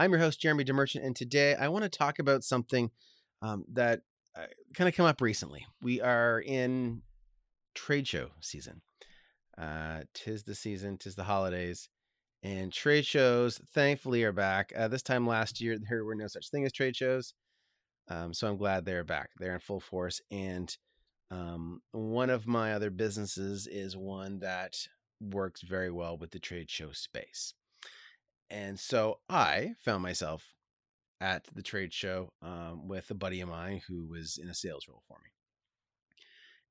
I'm your host, Jeremy DeMerchant, and today I want to talk about something um, that uh, kind of come up recently. We are in trade show season. Uh, tis the season, tis the holidays, and trade shows, thankfully, are back. Uh, this time last year, there were no such thing as trade shows. Um, so I'm glad they're back. They're in full force. And um, one of my other businesses is one that works very well with the trade show space. And so I found myself at the trade show um, with a buddy of mine who was in a sales role for me.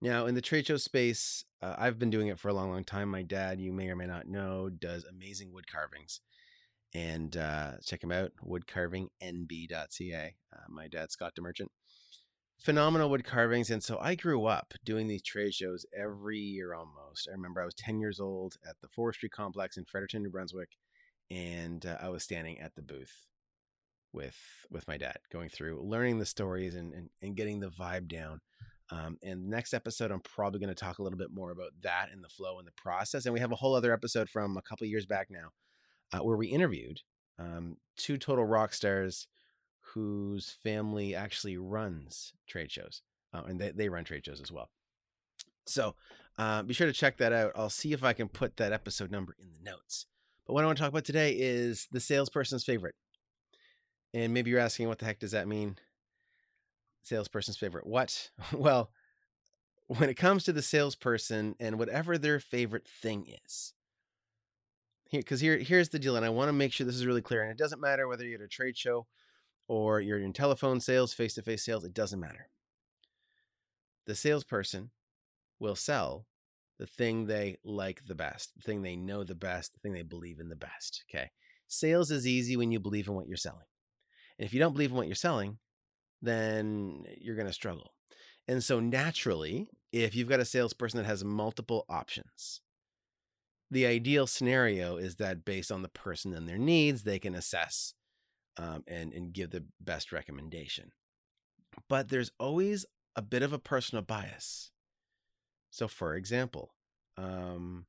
Now, in the trade show space, uh, I've been doing it for a long, long time. My dad, you may or may not know, does amazing wood carvings. And uh, check him out, woodcarvingnb.ca. Uh, my dad, Scott DeMerchant. Phenomenal wood carvings. And so I grew up doing these trade shows every year almost. I remember I was 10 years old at the Forestry Complex in Fredericton, New Brunswick. And uh, I was standing at the booth with with my dad going through learning the stories and, and, and getting the vibe down um, and next episode, I'm probably going to talk a little bit more about that and the flow and the process. And we have a whole other episode from a couple years back now uh, where we interviewed um, two total rock stars whose family actually runs trade shows. Uh, and they, they run trade shows as well. So uh, be sure to check that out. I'll see if I can put that episode number in the notes. But what I want to talk about today is the salesperson's favorite. And maybe you're asking, what the heck does that mean? salesperson's favorite what? Well, when it comes to the salesperson and whatever their favorite thing is, here because here here's the deal, and I want to make sure this is really clear. And it doesn't matter whether you're at a trade show or you're in telephone sales, face to face sales. It doesn't matter. The salesperson will sell the thing they like the best, the thing they know the best, the thing they believe in the best. Okay. Sales is easy when you believe in what you're selling. And if you don't believe in what you're selling, then you're going to struggle. And so naturally, if you've got a salesperson that has multiple options, the ideal scenario is that based on the person and their needs, they can assess um, and, and give the best recommendation. But there's always a bit of a personal bias. So, for example, um,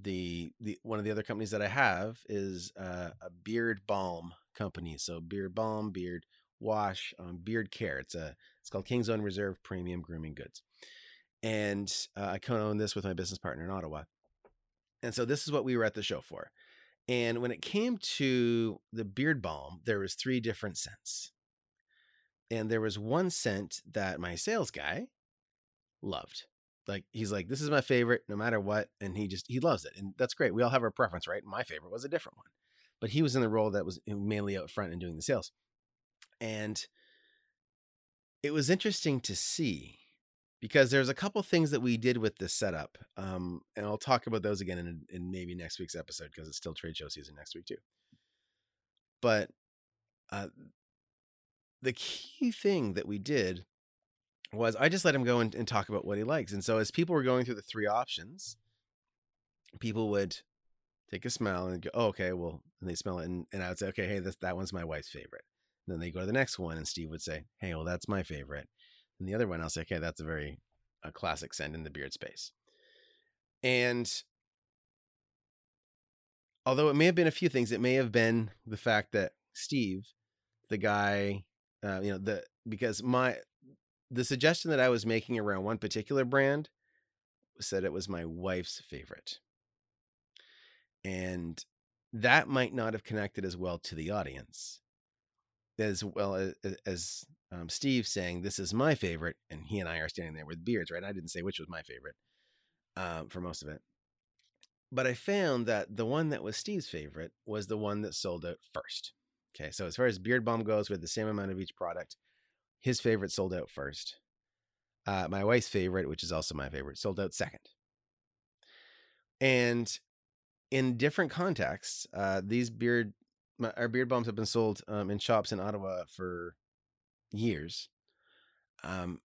the the one of the other companies that I have is uh, a beard balm company. So beard balm, beard wash, um, beard care. It's a it's called King's Own Reserve Premium Grooming Goods, and uh, I co-own this with my business partner in Ottawa. And so this is what we were at the show for. And when it came to the beard balm, there was three different scents. And there was one scent that my sales guy loved. Like he's like, this is my favorite, no matter what. And he just he loves it. And that's great. We all have our preference, right? My favorite was a different one. But he was in the role that was mainly out front and doing the sales. And it was interesting to see because there's a couple things that we did with this setup. Um, and I'll talk about those again in, in maybe next week's episode because it's still trade show season next week too. But uh, the key thing that we did was I just let him go and, and talk about what he likes. And so as people were going through the three options, people would take a smell and go, oh, okay, well, and they smell it. And, and I would say, okay, hey, this, that one's my wife's favorite. Then they go to the next one, and Steve would say, "Hey, well, that's my favorite." And the other one, I'll say, "Okay, that's a very a classic send in the beard space." And although it may have been a few things, it may have been the fact that Steve, the guy, uh, you know, the because my the suggestion that I was making around one particular brand said it was my wife's favorite. And that might not have connected as well to the audience as well as, as um, Steve saying, "This is my favorite," and he and I are standing there with beards, right? I didn't say which was my favorite um, for most of it, but I found that the one that was Steve's favorite was the one that sold out first. Okay, so as far as beard balm goes, with the same amount of each product, his favorite sold out first. Uh, my wife's favorite, which is also my favorite, sold out second. And in different contexts, uh, these beard my, our beard balms have been sold um, in shops in Ottawa for years. Um,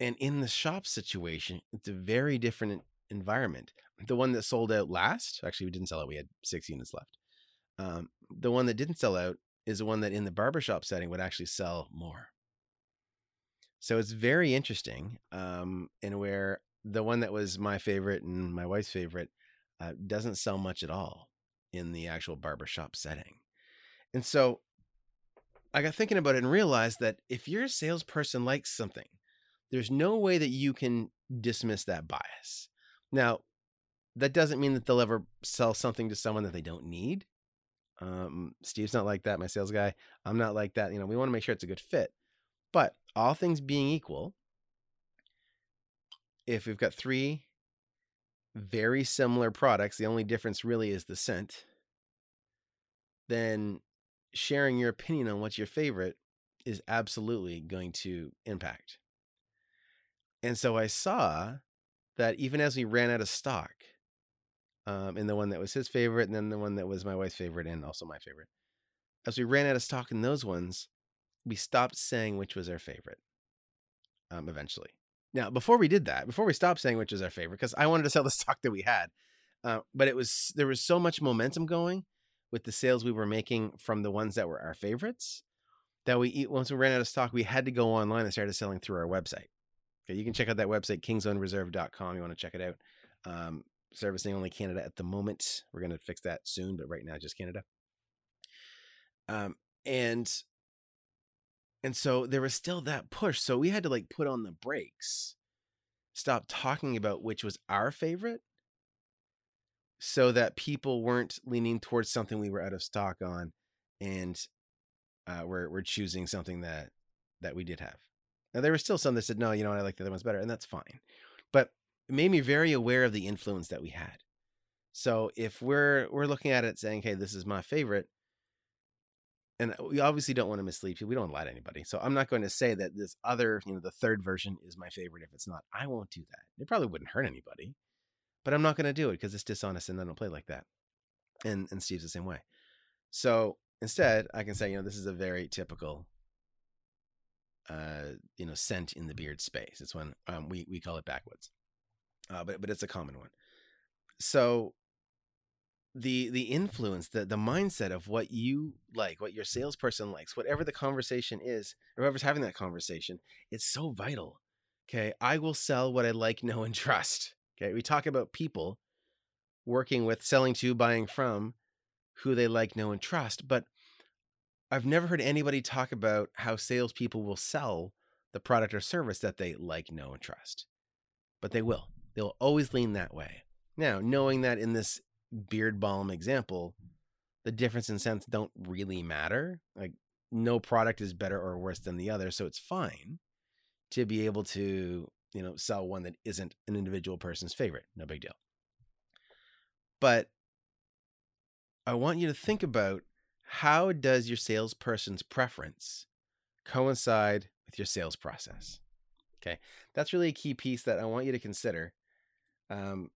and in the shop situation, it's a very different environment. The one that sold out last, actually, we didn't sell out. We had six units left. Um, the one that didn't sell out is the one that in the barbershop setting would actually sell more. So it's very interesting, um, and where the one that was my favorite and my wife's favorite uh, doesn't sell much at all in the actual barbershop setting. And so I got thinking about it and realized that if your salesperson likes something, there's no way that you can dismiss that bias. Now, that doesn't mean that they'll ever sell something to someone that they don't need. Um, Steve's not like that, my sales guy. I'm not like that. You know, we want to make sure it's a good fit. But all things being equal, if we've got three very similar products, the only difference really is the scent, then sharing your opinion on what's your favorite is absolutely going to impact. And so I saw that even as we ran out of stock, um, in the one that was his favorite, and then the one that was my wife's favorite, and also my favorite, as we ran out of stock in those ones, we stopped saying which was our favorite. Um, eventually. Now, before we did that, before we stopped saying which was our favorite, because I wanted to sell the stock that we had, uh, but it was there was so much momentum going with the sales we were making from the ones that were our favorites that we once we ran out of stock, we had to go online and started selling through our website. Okay, you can check out that website, kingsownreserve.com. You want to check it out. Um, servicing only Canada at the moment. We're going to fix that soon, but right now just Canada. Um, and and so there was still that push. So we had to like put on the brakes, stop talking about which was our favorite, so that people weren't leaning towards something we were out of stock on, and uh, we're we're choosing something that that we did have. Now there were still some that said, no, you know, I like the other ones better, and that's fine. But it made me very aware of the influence that we had. So if we're we're looking at it saying, "Hey, this is my favorite," and we obviously don't want to mislead people. We don't lie to anybody. So I'm not going to say that this other, you know, the third version is my favorite if it's not. I won't do that. It probably wouldn't hurt anybody, but I'm not going to do it because it's dishonest and I don't play like that. And and Steve's the same way. So instead, I can say, you know, this is a very typical uh, you know, scent in the beard space. It's when um, we we call it backwoods, uh, but but it's a common one. So the the influence, the the mindset of what you like, what your salesperson likes, whatever the conversation is, whoever's having that conversation, it's so vital. Okay, I will sell what I like, know, and trust. Okay, we talk about people working with, selling to, buying from, who they like, know, and trust, but I've never heard anybody talk about how salespeople will sell the product or service that they like, know, and trust. But they will. They'll always lean that way. Now, knowing that in this beard balm example, the difference in scents don't really matter. Like no product is better or worse than the other, so it's fine to be able to, you know, sell one that isn't an individual person's favorite. No big deal. But I want you to think about how does your salesperson's preference coincide with your sales process? Okay, that's really a key piece that I want you to consider, um,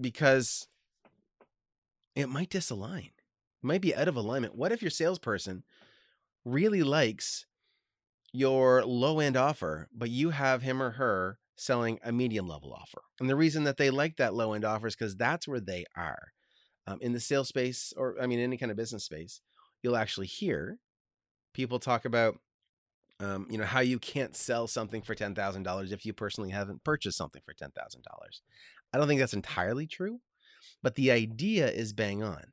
because it might disalign, it might be out of alignment. What if your salesperson really likes your low end offer, but you have him or her selling a medium level offer? And the reason that they like that low end offer is because that's where they are um, in the sales space or i mean any kind of business space you'll actually hear people talk about um, you know how you can't sell something for $10000 if you personally haven't purchased something for $10000 i don't think that's entirely true but the idea is bang on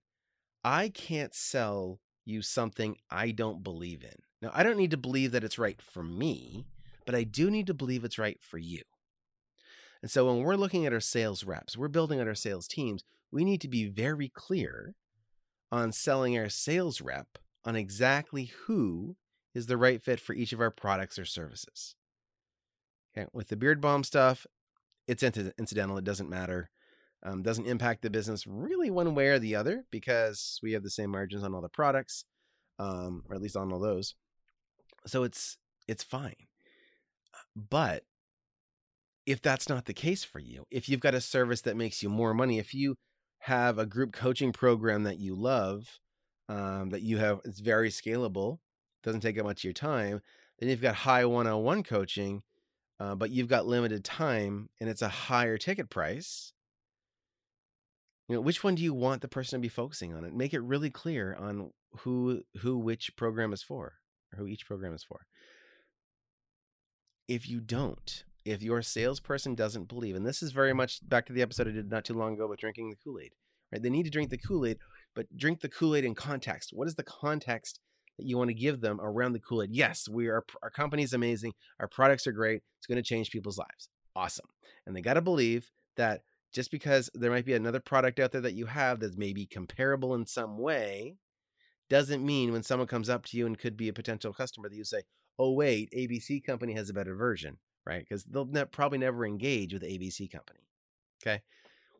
i can't sell you something i don't believe in now i don't need to believe that it's right for me but i do need to believe it's right for you and so when we're looking at our sales reps we're building out our sales teams we need to be very clear on selling our sales rep on exactly who is the right fit for each of our products or services. Okay, with the beard balm stuff, it's incidental. It doesn't matter. Um, doesn't impact the business really one way or the other because we have the same margins on all the products, um, or at least on all those. So it's it's fine. But if that's not the case for you, if you've got a service that makes you more money, if you have a group coaching program that you love, um, that you have, it's very scalable, doesn't take up much of your time. Then you've got high one on one coaching, uh, but you've got limited time and it's a higher ticket price. You know, which one do you want the person to be focusing on? And make it really clear on who who which program is for, or who each program is for. If you don't, if your salesperson doesn't believe, and this is very much back to the episode I did not too long ago about drinking the Kool Aid, right? They need to drink the Kool Aid, but drink the Kool Aid in context. What is the context that you want to give them around the Kool Aid? Yes, we are. Our company is amazing. Our products are great. It's going to change people's lives. Awesome. And they got to believe that just because there might be another product out there that you have that's maybe comparable in some way, doesn't mean when someone comes up to you and could be a potential customer that you say, "Oh wait, ABC company has a better version." right? Because they'll ne- probably never engage with ABC company. Okay.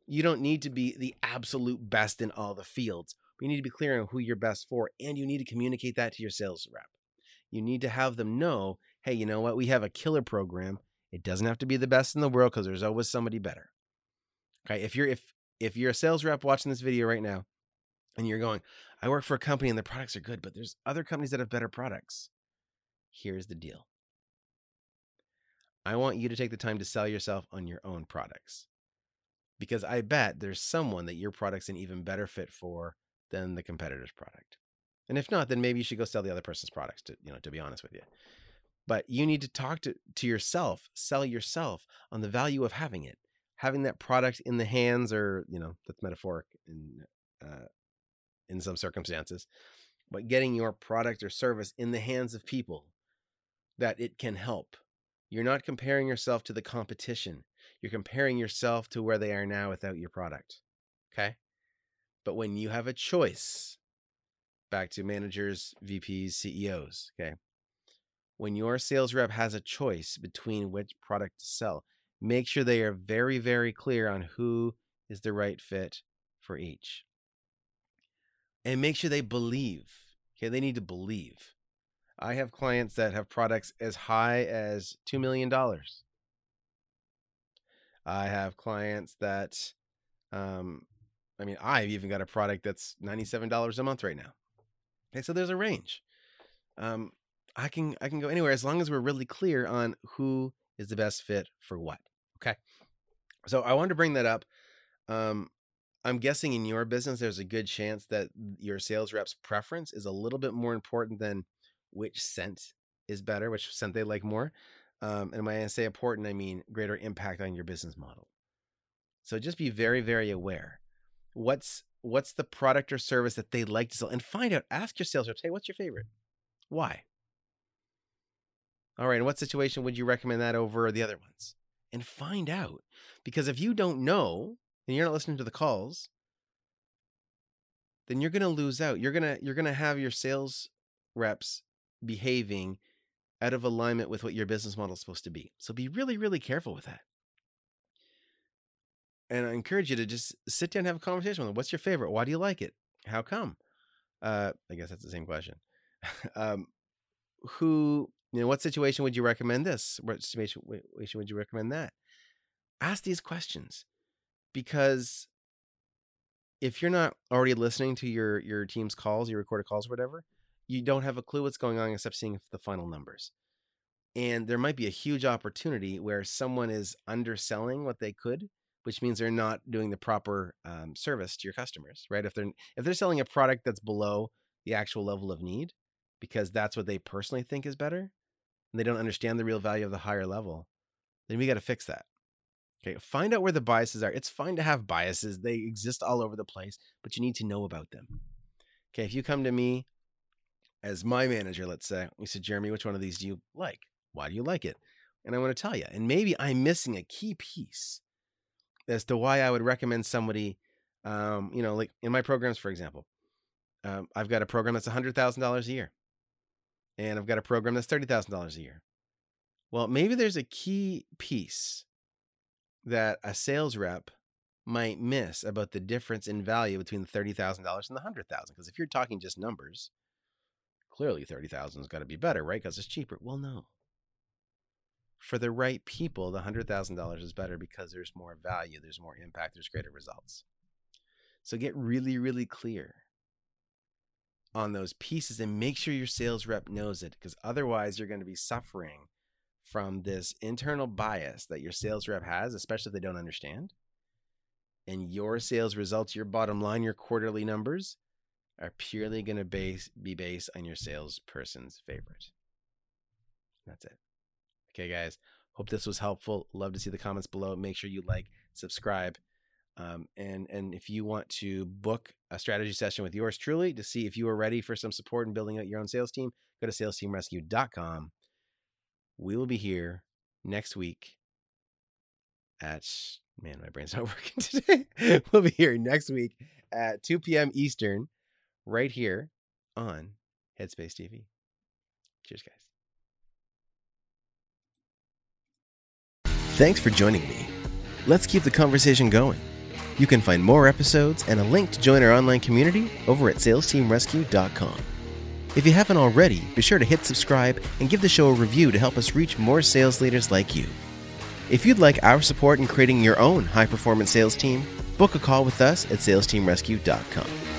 You don't need to be the absolute best in all the fields. You need to be clear on who you're best for, and you need to communicate that to your sales rep. You need to have them know, hey, you know what? We have a killer program. It doesn't have to be the best in the world because there's always somebody better. Okay. If you're if if you're a sales rep watching this video right now, and you're going, I work for a company and the products are good, but there's other companies that have better products. Here's the deal I want you to take the time to sell yourself on your own products. Because I bet there's someone that your product's an even better fit for than the competitor's product. And if not, then maybe you should go sell the other person's products to, you know, to be honest with you. But you need to talk to, to yourself, sell yourself on the value of having it, having that product in the hands, or, you know, that's metaphoric in, uh, in some circumstances, but getting your product or service in the hands of people that it can help you're not comparing yourself to the competition. You're comparing yourself to where they are now without your product. Okay? But when you have a choice, back to managers, VPs, CEOs, okay? When your sales rep has a choice between which product to sell, make sure they are very, very clear on who is the right fit for each. And make sure they believe. Okay, they need to believe. I have clients that have products as high as $2 million. I have clients that, um, I mean, I've even got a product that's $97 a month right now. Okay, so there's a range. Um, I can I can go anywhere as long as we're really clear on who is the best fit for what. Okay. So I wanted to bring that up. Um, I'm guessing in your business, there's a good chance that your sales rep's preference is a little bit more important than which scent is better, which scent they like more. Um, and when I say important, I mean greater impact on your business model. So just be very, very aware. What's what's the product or service that they like to sell, and find out. Ask your sales reps, hey, what's your favorite? Why? All right, in what situation would you recommend that over the other ones? And find out, because if you don't know and you're not listening to the calls, then you're going to lose out. You're gonna you're gonna have your sales reps behaving out of alignment with what your business model is supposed to be. So be really, really careful with that. And I encourage you to just sit down and have a conversation with them. What's your favorite? Why do you like it? How come? Uh, I guess that's the same question. um, who, know, what situation would you recommend this? What situation would you recommend that? Ask these questions because if you're not already listening to your your team's calls, your recorded calls, whatever, you don't have a clue what's going on except seeing the final numbers. And there might be a huge opportunity where someone is underselling what they could, which means they're not doing the proper um, service to your customers, right? If they're if they're selling a product that's below the actual level of need, because that's what they personally think is better, and they don't understand the real value of the higher level, then we got to fix that. Okay, find out where the biases are. It's fine to have biases; they exist all over the place, but you need to know about them. Okay, if you come to me as my manager, let's say, we said, Jeremy, which one of these do you like? Why do you like it? And I want to tell you. And maybe I'm missing a key piece as to why I would recommend somebody, um, you know, like in my programs, for example, um, I've got a program that's $100,000 a year, and I've got a program that's $30,000 a year. Well, maybe there's a key piece that a sales rep might miss about the difference in value between the $30,000 and the 100,000 because if you're talking just numbers, clearly 30,000 has got to be better, right? Because it's cheaper. Well, no. For the right people, the $100,000 is better because there's more value, there's more impact, there's greater results. So get really, really clear on those pieces and make sure your sales rep knows it because otherwise you're going to be suffering from this internal bias that your sales rep has, especially if they don't understand. And your sales results, your bottom line, your quarterly numbers are purely going to base be based on your salesperson's favorite. That's it. Okay, guys. Hope this was helpful. Love to see the comments below. Make sure you like, subscribe, um, and and if you want to book a strategy session with yours truly to see if you are ready for some support in building out your own sales team, go to salesteamrescue.com. We will be here next week at man, my brain's not working today. we'll be here next week at 2 p.m. Eastern, right here on Headspace TV. Cheers, guys. Thanks for joining me. Let's keep the conversation going. You can find more episodes and a link to join our online community over at salesteamrescue.com. If you haven't already, be sure to hit subscribe and give the show a review to help us reach more sales leaders like you. If you'd like our support in creating your own high performance sales team, book a call with us at salesteamrescue.com.